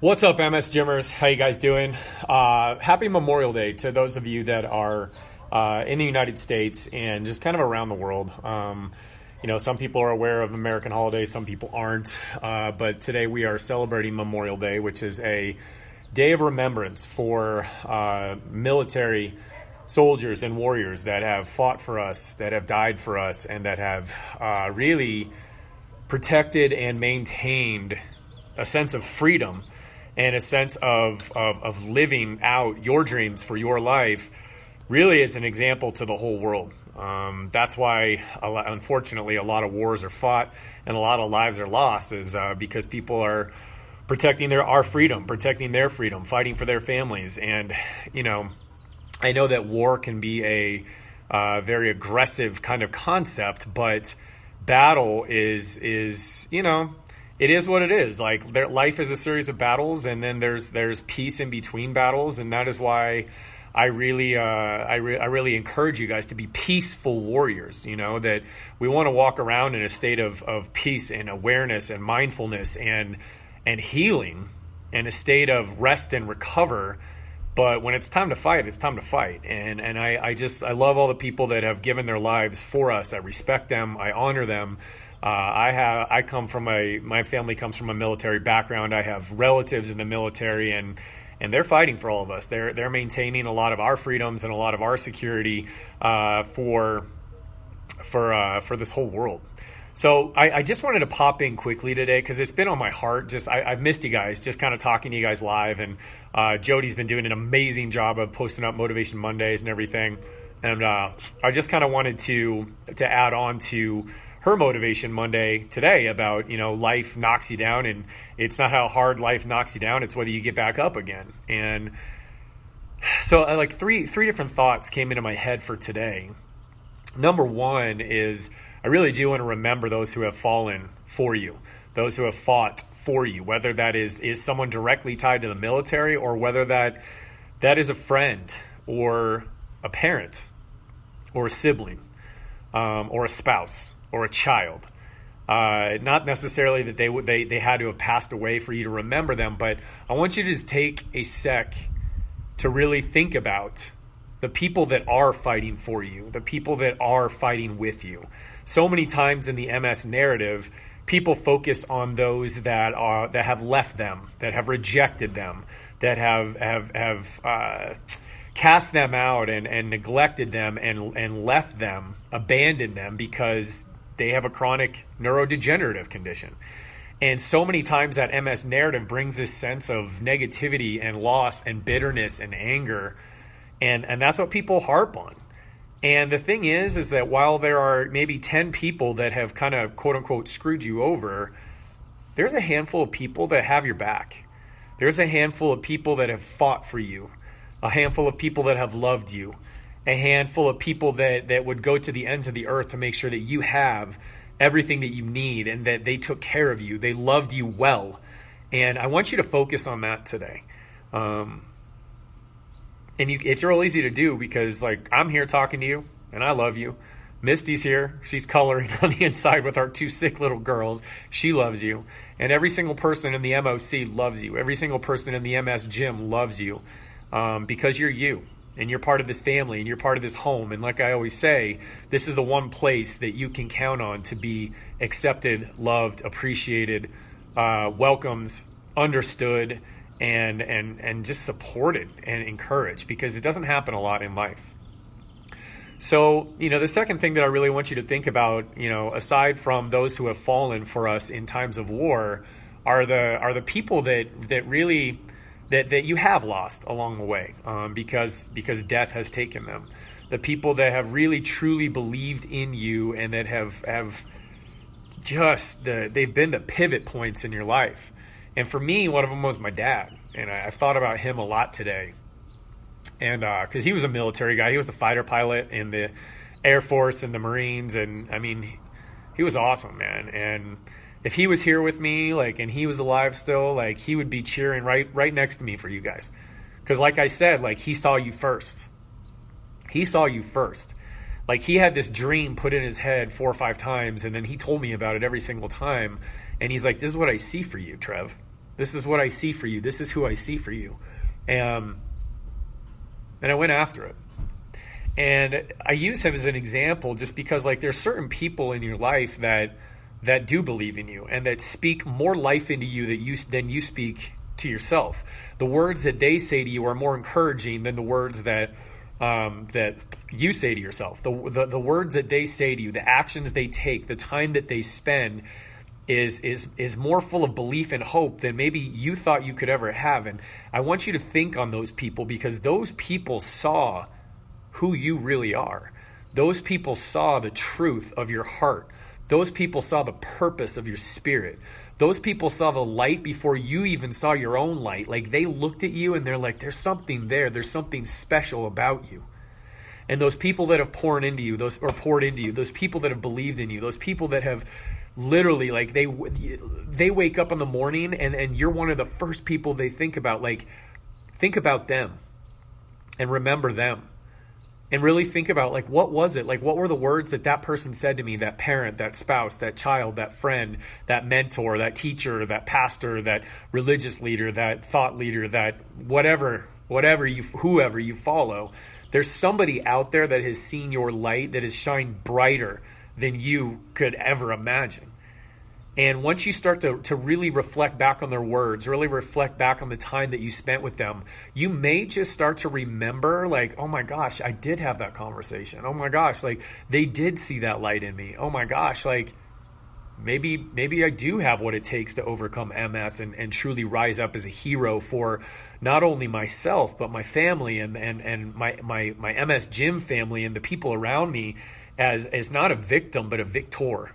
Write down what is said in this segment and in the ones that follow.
What's up, MS Gymmers? How you guys doing? Uh, happy Memorial Day to those of you that are uh, in the United States and just kind of around the world. Um, you know, some people are aware of American holidays, some people aren't. Uh, but today we are celebrating Memorial Day, which is a day of remembrance for uh, military soldiers and warriors that have fought for us, that have died for us, and that have uh, really protected and maintained a sense of freedom and a sense of, of, of living out your dreams for your life really is an example to the whole world. Um, that's why, unfortunately, a lot of wars are fought and a lot of lives are lost, is uh, because people are protecting their our freedom, protecting their freedom, fighting for their families. And you know, I know that war can be a uh, very aggressive kind of concept, but battle is is you know it is what it is. Like their life is a series of battles, and then there's there's peace in between battles, and that is why I really uh, I, re- I really encourage you guys to be peaceful warriors. You know that we want to walk around in a state of of peace and awareness and mindfulness and and healing, and a state of rest and recover. But when it's time to fight, it's time to fight. And and I, I just I love all the people that have given their lives for us. I respect them. I honor them. Uh, I have I come from a my family comes from a military background. I have relatives in the military and and they're fighting for all of us. They're they're maintaining a lot of our freedoms and a lot of our security uh, for for uh, for this whole world. So I, I, just wanted to pop in quickly today because it's been on my heart. Just I, have missed you guys, just kind of talking to you guys live, and uh, Jody's been doing an amazing job of posting up Motivation Mondays and everything. And uh, I just kind of wanted to to add on to her motivation Monday today about, you know, life knocks you down and it's not how hard life knocks you down, it's whether you get back up again. And so uh, like three three different thoughts came into my head for today. Number 1 is I really do want to remember those who have fallen for you, those who have fought for you, whether that is is someone directly tied to the military or whether that that is a friend or a parent or a sibling um, or a spouse or a child. Uh, not necessarily that they they they had to have passed away for you to remember them, but I want you to just take a sec to really think about the people that are fighting for you, the people that are fighting with you. So many times in the MS narrative, people focus on those that are that have left them, that have rejected them, that have have have uh, cast them out and, and neglected them and and left them, abandoned them because they have a chronic neurodegenerative condition. And so many times that MS narrative brings this sense of negativity and loss and bitterness and anger. And, and that's what people harp on. And the thing is, is that while there are maybe 10 people that have kind of quote unquote screwed you over, there's a handful of people that have your back. There's a handful of people that have fought for you, a handful of people that have loved you, a handful of people that that would go to the ends of the earth to make sure that you have everything that you need and that they took care of you. They loved you well. And I want you to focus on that today. Um, and you, it's real easy to do because, like, I'm here talking to you and I love you. Misty's here. She's coloring on the inside with our two sick little girls. She loves you. And every single person in the MOC loves you. Every single person in the MS gym loves you um, because you're you and you're part of this family and you're part of this home. And like I always say, this is the one place that you can count on to be accepted, loved, appreciated, uh, welcomed, understood, and and and just supported and encouraged because it doesn't happen a lot in life. So, you know, the second thing that I really want you to think about, you know, aside from those who have fallen for us in times of war, are the are the people that that really that, that you have lost along the way um, because because death has taken them. The people that have really truly believed in you and that have have just the they've been the pivot points in your life. And for me, one of them was my dad, and I, I thought about him a lot today. And because uh, he was a military guy, he was the fighter pilot in the Air Force and the Marines, and I mean, he was awesome, man. And if he was here with me, like, and he was alive still, like, he would be cheering right, right next to me for you guys. Because, like I said, like, he saw you first. He saw you first. Like, he had this dream put in his head four or five times, and then he told me about it every single time. And he's like, This is what I see for you, Trev. This is what I see for you. This is who I see for you. And, and I went after it. And I use him as an example just because like there's certain people in your life that that do believe in you and that speak more life into you that you than you speak to yourself. The words that they say to you are more encouraging than the words that um, that you say to yourself. The, the the words that they say to you, the actions they take, the time that they spend is is is more full of belief and hope than maybe you thought you could ever have. And I want you to think on those people because those people saw who you really are. Those people saw the truth of your heart. Those people saw the purpose of your spirit. Those people saw the light before you even saw your own light. Like they looked at you and they're like, there's something there. There's something special about you. And those people that have poured into you, those or poured into you, those people that have believed in you, those people that have literally like they they wake up in the morning and and you're one of the first people they think about. Like think about them and remember them and really think about like what was it? Like what were the words that that person said to me that parent that spouse that child that friend that mentor that teacher that pastor that religious leader that thought leader that whatever whatever you whoever you follow there's somebody out there that has seen your light that has shined brighter than you could ever imagine and once you start to, to really reflect back on their words, really reflect back on the time that you spent with them, you may just start to remember, like, oh my gosh, I did have that conversation. Oh my gosh, like they did see that light in me. Oh my gosh, like maybe maybe I do have what it takes to overcome MS and, and truly rise up as a hero for not only myself, but my family and, and, and my, my, my MS gym family and the people around me as, as not a victim, but a victor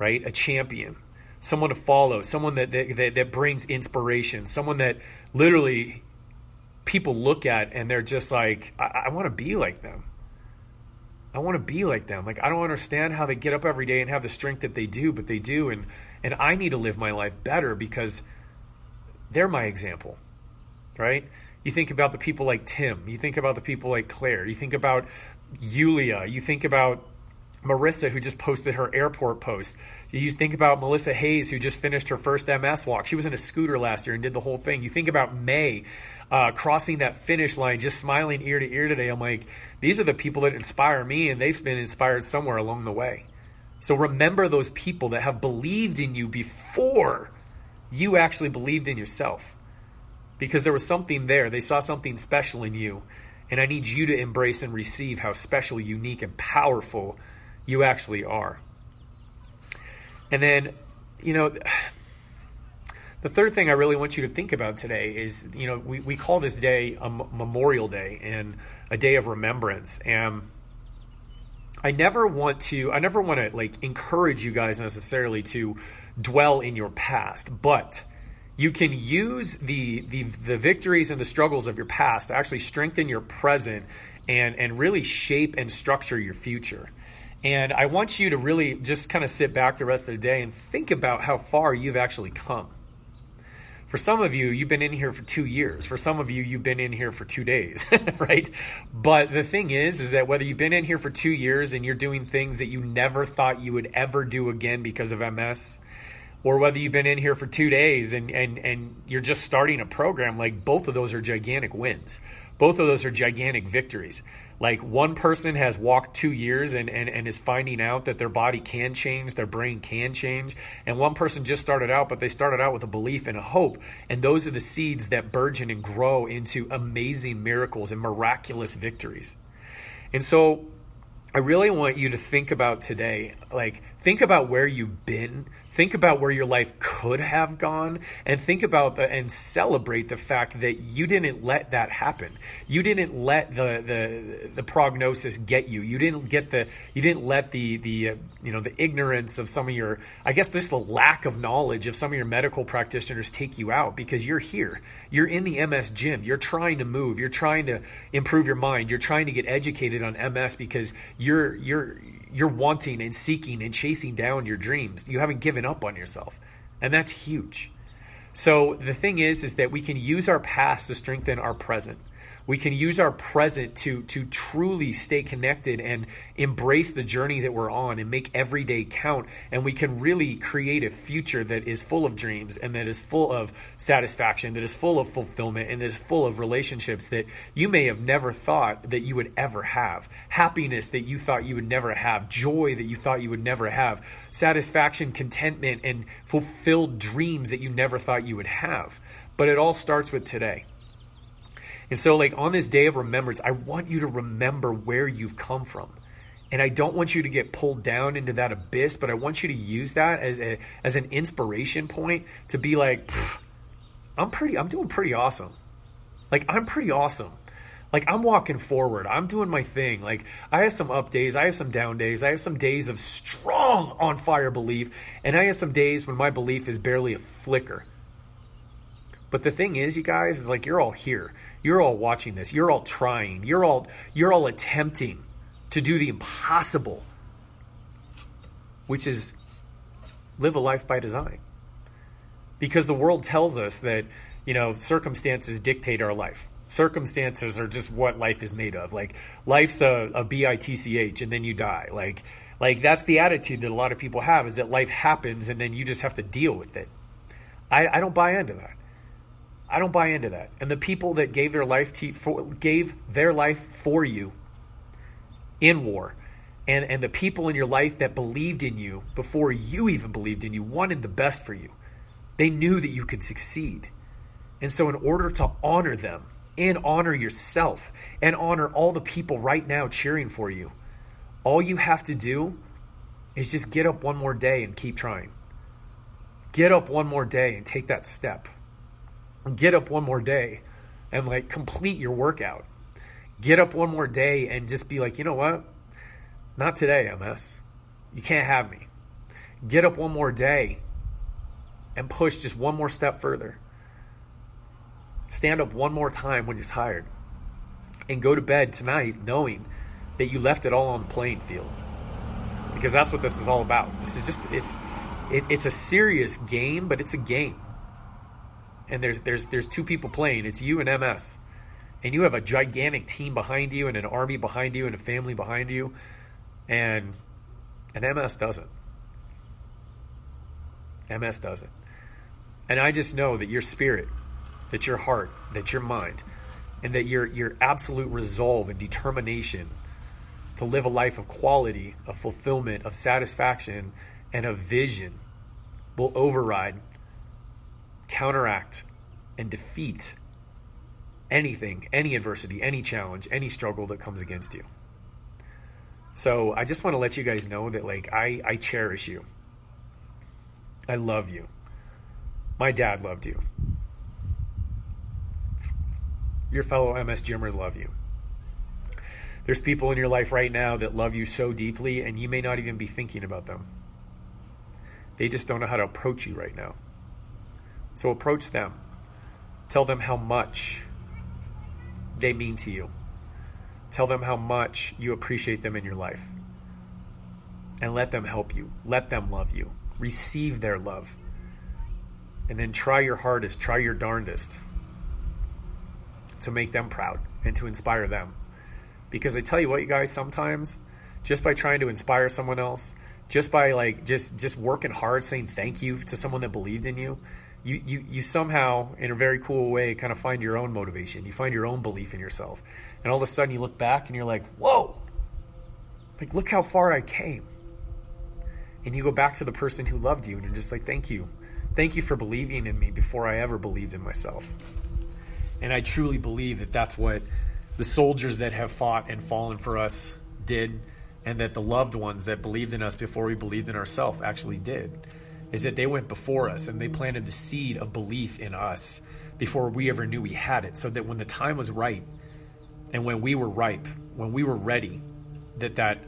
right? A champion, someone to follow, someone that, that, that brings inspiration, someone that literally people look at and they're just like, I, I want to be like them. I want to be like them. Like I don't understand how they get up every day and have the strength that they do, but they do and and I need to live my life better because they're my example. Right? You think about the people like Tim, you think about the people like Claire, you think about Yulia, you think about Marissa, who just posted her airport post. You think about Melissa Hayes, who just finished her first MS walk. She was in a scooter last year and did the whole thing. You think about May uh, crossing that finish line, just smiling ear to ear today. I'm like, these are the people that inspire me, and they've been inspired somewhere along the way. So remember those people that have believed in you before you actually believed in yourself. Because there was something there. They saw something special in you. And I need you to embrace and receive how special, unique, and powerful you actually are. And then, you know, the third thing I really want you to think about today is, you know, we, we call this day a M- Memorial Day and a day of remembrance. And I never want to, I never want to like encourage you guys necessarily to dwell in your past, but you can use the, the, the victories and the struggles of your past to actually strengthen your present and, and really shape and structure your future. And I want you to really just kind of sit back the rest of the day and think about how far you've actually come. For some of you, you've been in here for two years. For some of you, you've been in here for two days, right? But the thing is, is that whether you've been in here for two years and you're doing things that you never thought you would ever do again because of MS, or whether you've been in here for two days and, and, and you're just starting a program, like both of those are gigantic wins. Both of those are gigantic victories like one person has walked two years and, and, and is finding out that their body can change, their brain can change. And one person just started out, but they started out with a belief and a hope. And those are the seeds that burgeon and grow into amazing miracles and miraculous victories. And so I really want you to think about today, like, think about where you've been. Think about where your life could have gone. And think about the, and celebrate the fact that you didn't let that happen. You didn't let the the the prognosis get you. You didn't get the you didn't let the the uh, you know the ignorance of some of your i guess just the lack of knowledge of some of your medical practitioners take you out because you're here. You're in the ms gym. You're trying to move. You're trying to improve your mind. You're trying to get educated on ms because you're you're you're wanting and seeking and chasing down your dreams. You haven't given up on yourself. And that's huge. So the thing is is that we can use our past to strengthen our present. We can use our present to to truly stay connected and embrace the journey that we're on and make every day count. And we can really create a future that is full of dreams and that is full of satisfaction, that is full of fulfillment, and that is full of relationships that you may have never thought that you would ever have. Happiness that you thought you would never have, joy that you thought you would never have, satisfaction, contentment, and fulfilled dreams that you never thought you would have. But it all starts with today. And so, like on this day of remembrance, I want you to remember where you've come from. And I don't want you to get pulled down into that abyss, but I want you to use that as a, as an inspiration point to be like, I'm pretty, I'm doing pretty awesome. Like I'm pretty awesome. Like I'm walking forward. I'm doing my thing. Like I have some up days, I have some down days, I have some days of strong on fire belief, and I have some days when my belief is barely a flicker. But the thing is, you guys, is like you're all here. You're all watching this. You're all trying. You're all you're all attempting to do the impossible, which is live a life by design. Because the world tells us that, you know, circumstances dictate our life. Circumstances are just what life is made of. Like life's a a, B-I-T-C-H and then you die. Like like that's the attitude that a lot of people have is that life happens and then you just have to deal with it. I, I don't buy into that. I don't buy into that. And the people that gave their life to for, gave their life for you in war, and and the people in your life that believed in you before you even believed in you wanted the best for you. They knew that you could succeed. And so in order to honor them and honor yourself and honor all the people right now cheering for you, all you have to do is just get up one more day and keep trying. Get up one more day and take that step get up one more day and like complete your workout. Get up one more day and just be like, you know what? Not today, MS. You can't have me. Get up one more day and push just one more step further. Stand up one more time when you're tired. And go to bed tonight knowing that you left it all on the playing field. Because that's what this is all about. This is just it's it, it's a serious game, but it's a game and there's there's there's two people playing. It's you and MS, and you have a gigantic team behind you, and an army behind you, and a family behind you, and and MS doesn't. MS doesn't. And I just know that your spirit, that your heart, that your mind, and that your your absolute resolve and determination to live a life of quality, of fulfillment, of satisfaction, and of vision will override counteract and defeat anything, any adversity, any challenge, any struggle that comes against you. So I just want to let you guys know that like I, I cherish you. I love you. My dad loved you. Your fellow MS gymmers love you. There's people in your life right now that love you so deeply, and you may not even be thinking about them. They just don't know how to approach you right now. So approach them. Tell them how much they mean to you. Tell them how much you appreciate them in your life. And let them help you. Let them love you. Receive their love. And then try your hardest, try your darndest to make them proud and to inspire them. Because I tell you what, you guys, sometimes just by trying to inspire someone else, just by like just just working hard saying thank you to someone that believed in you, you, you, you somehow, in a very cool way, kind of find your own motivation. You find your own belief in yourself. And all of a sudden you look back and you're like, whoa, like, look how far I came. And you go back to the person who loved you and you're just like, thank you. Thank you for believing in me before I ever believed in myself. And I truly believe that that's what the soldiers that have fought and fallen for us did, and that the loved ones that believed in us before we believed in ourselves actually did is that they went before us and they planted the seed of belief in us before we ever knew we had it. So that when the time was right and when we were ripe when we were ready that that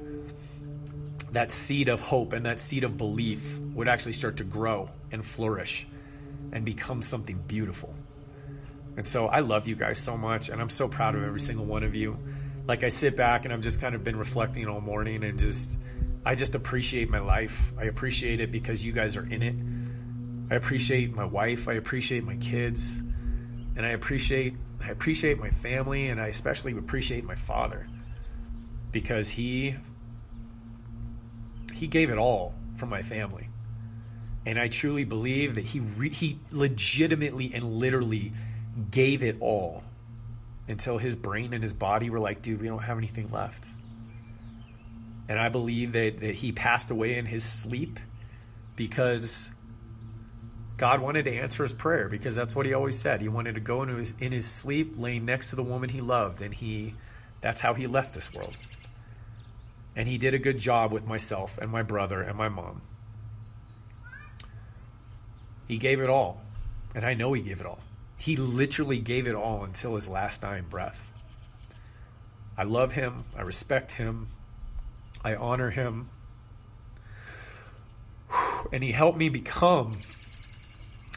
that seed of hope and that seed of belief would actually start to grow and flourish and become something beautiful. And so I love you guys so much and I'm so proud of every single one of you. Like I sit back and I've just kind of been reflecting all morning and just I just appreciate my life. I appreciate it because you guys are in it. I appreciate my wife. I appreciate my kids. And I appreciate I appreciate my family and I especially appreciate my father because he he gave it all for my family. And I truly believe that he re- he legitimately and literally gave it all until his brain and his body were like, dude, we don't have anything left. And I believe that, that he passed away in his sleep because God wanted to answer his prayer because that's what he always said. He wanted to go into his, in his sleep, laying next to the woman he loved, and he that's how he left this world. And he did a good job with myself and my brother and my mom. He gave it all, and I know he gave it all. He literally gave it all until his last dying breath. I love him. I respect him. I honor him. And he helped me become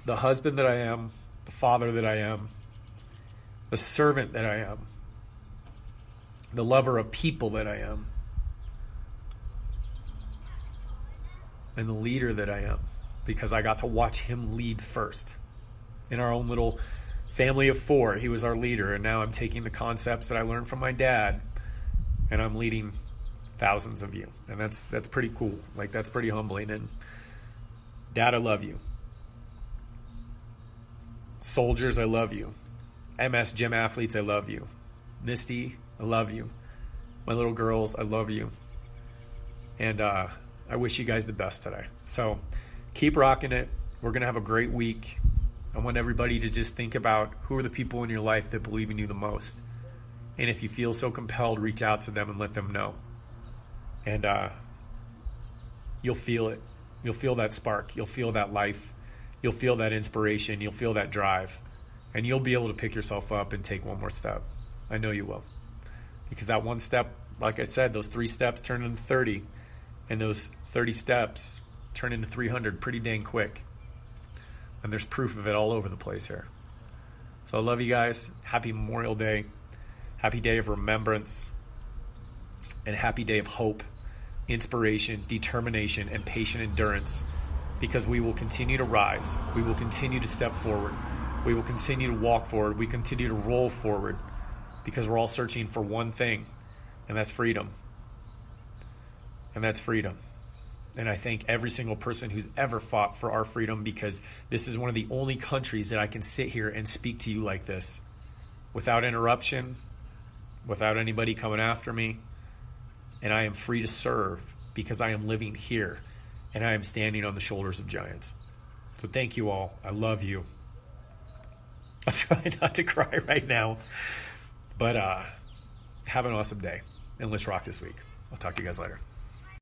the husband that I am, the father that I am, the servant that I am, the lover of people that I am, and the leader that I am because I got to watch him lead first in our own little family of four. He was our leader, and now I'm taking the concepts that I learned from my dad and I'm leading thousands of you. And that's that's pretty cool. Like that's pretty humbling and dad, I love you. Soldiers, I love you. MS gym athletes, I love you. Misty, I love you. My little girls, I love you. And uh, I wish you guys the best today. So keep rocking it. We're going to have a great week. I want everybody to just think about who are the people in your life that believe in you the most. And if you feel so compelled, reach out to them and let them know. And uh, you'll feel it. You'll feel that spark. You'll feel that life. You'll feel that inspiration. You'll feel that drive. And you'll be able to pick yourself up and take one more step. I know you will. Because that one step, like I said, those three steps turn into 30. And those 30 steps turn into 300 pretty dang quick. And there's proof of it all over the place here. So I love you guys. Happy Memorial Day. Happy day of remembrance. And happy day of hope, inspiration, determination, and patient endurance because we will continue to rise. We will continue to step forward. We will continue to walk forward. We continue to roll forward because we're all searching for one thing, and that's freedom. And that's freedom. And I thank every single person who's ever fought for our freedom because this is one of the only countries that I can sit here and speak to you like this without interruption, without anybody coming after me. And I am free to serve because I am living here and I am standing on the shoulders of giants. So thank you all. I love you. I'm trying not to cry right now. But uh, have an awesome day and let's rock this week. I'll talk to you guys later.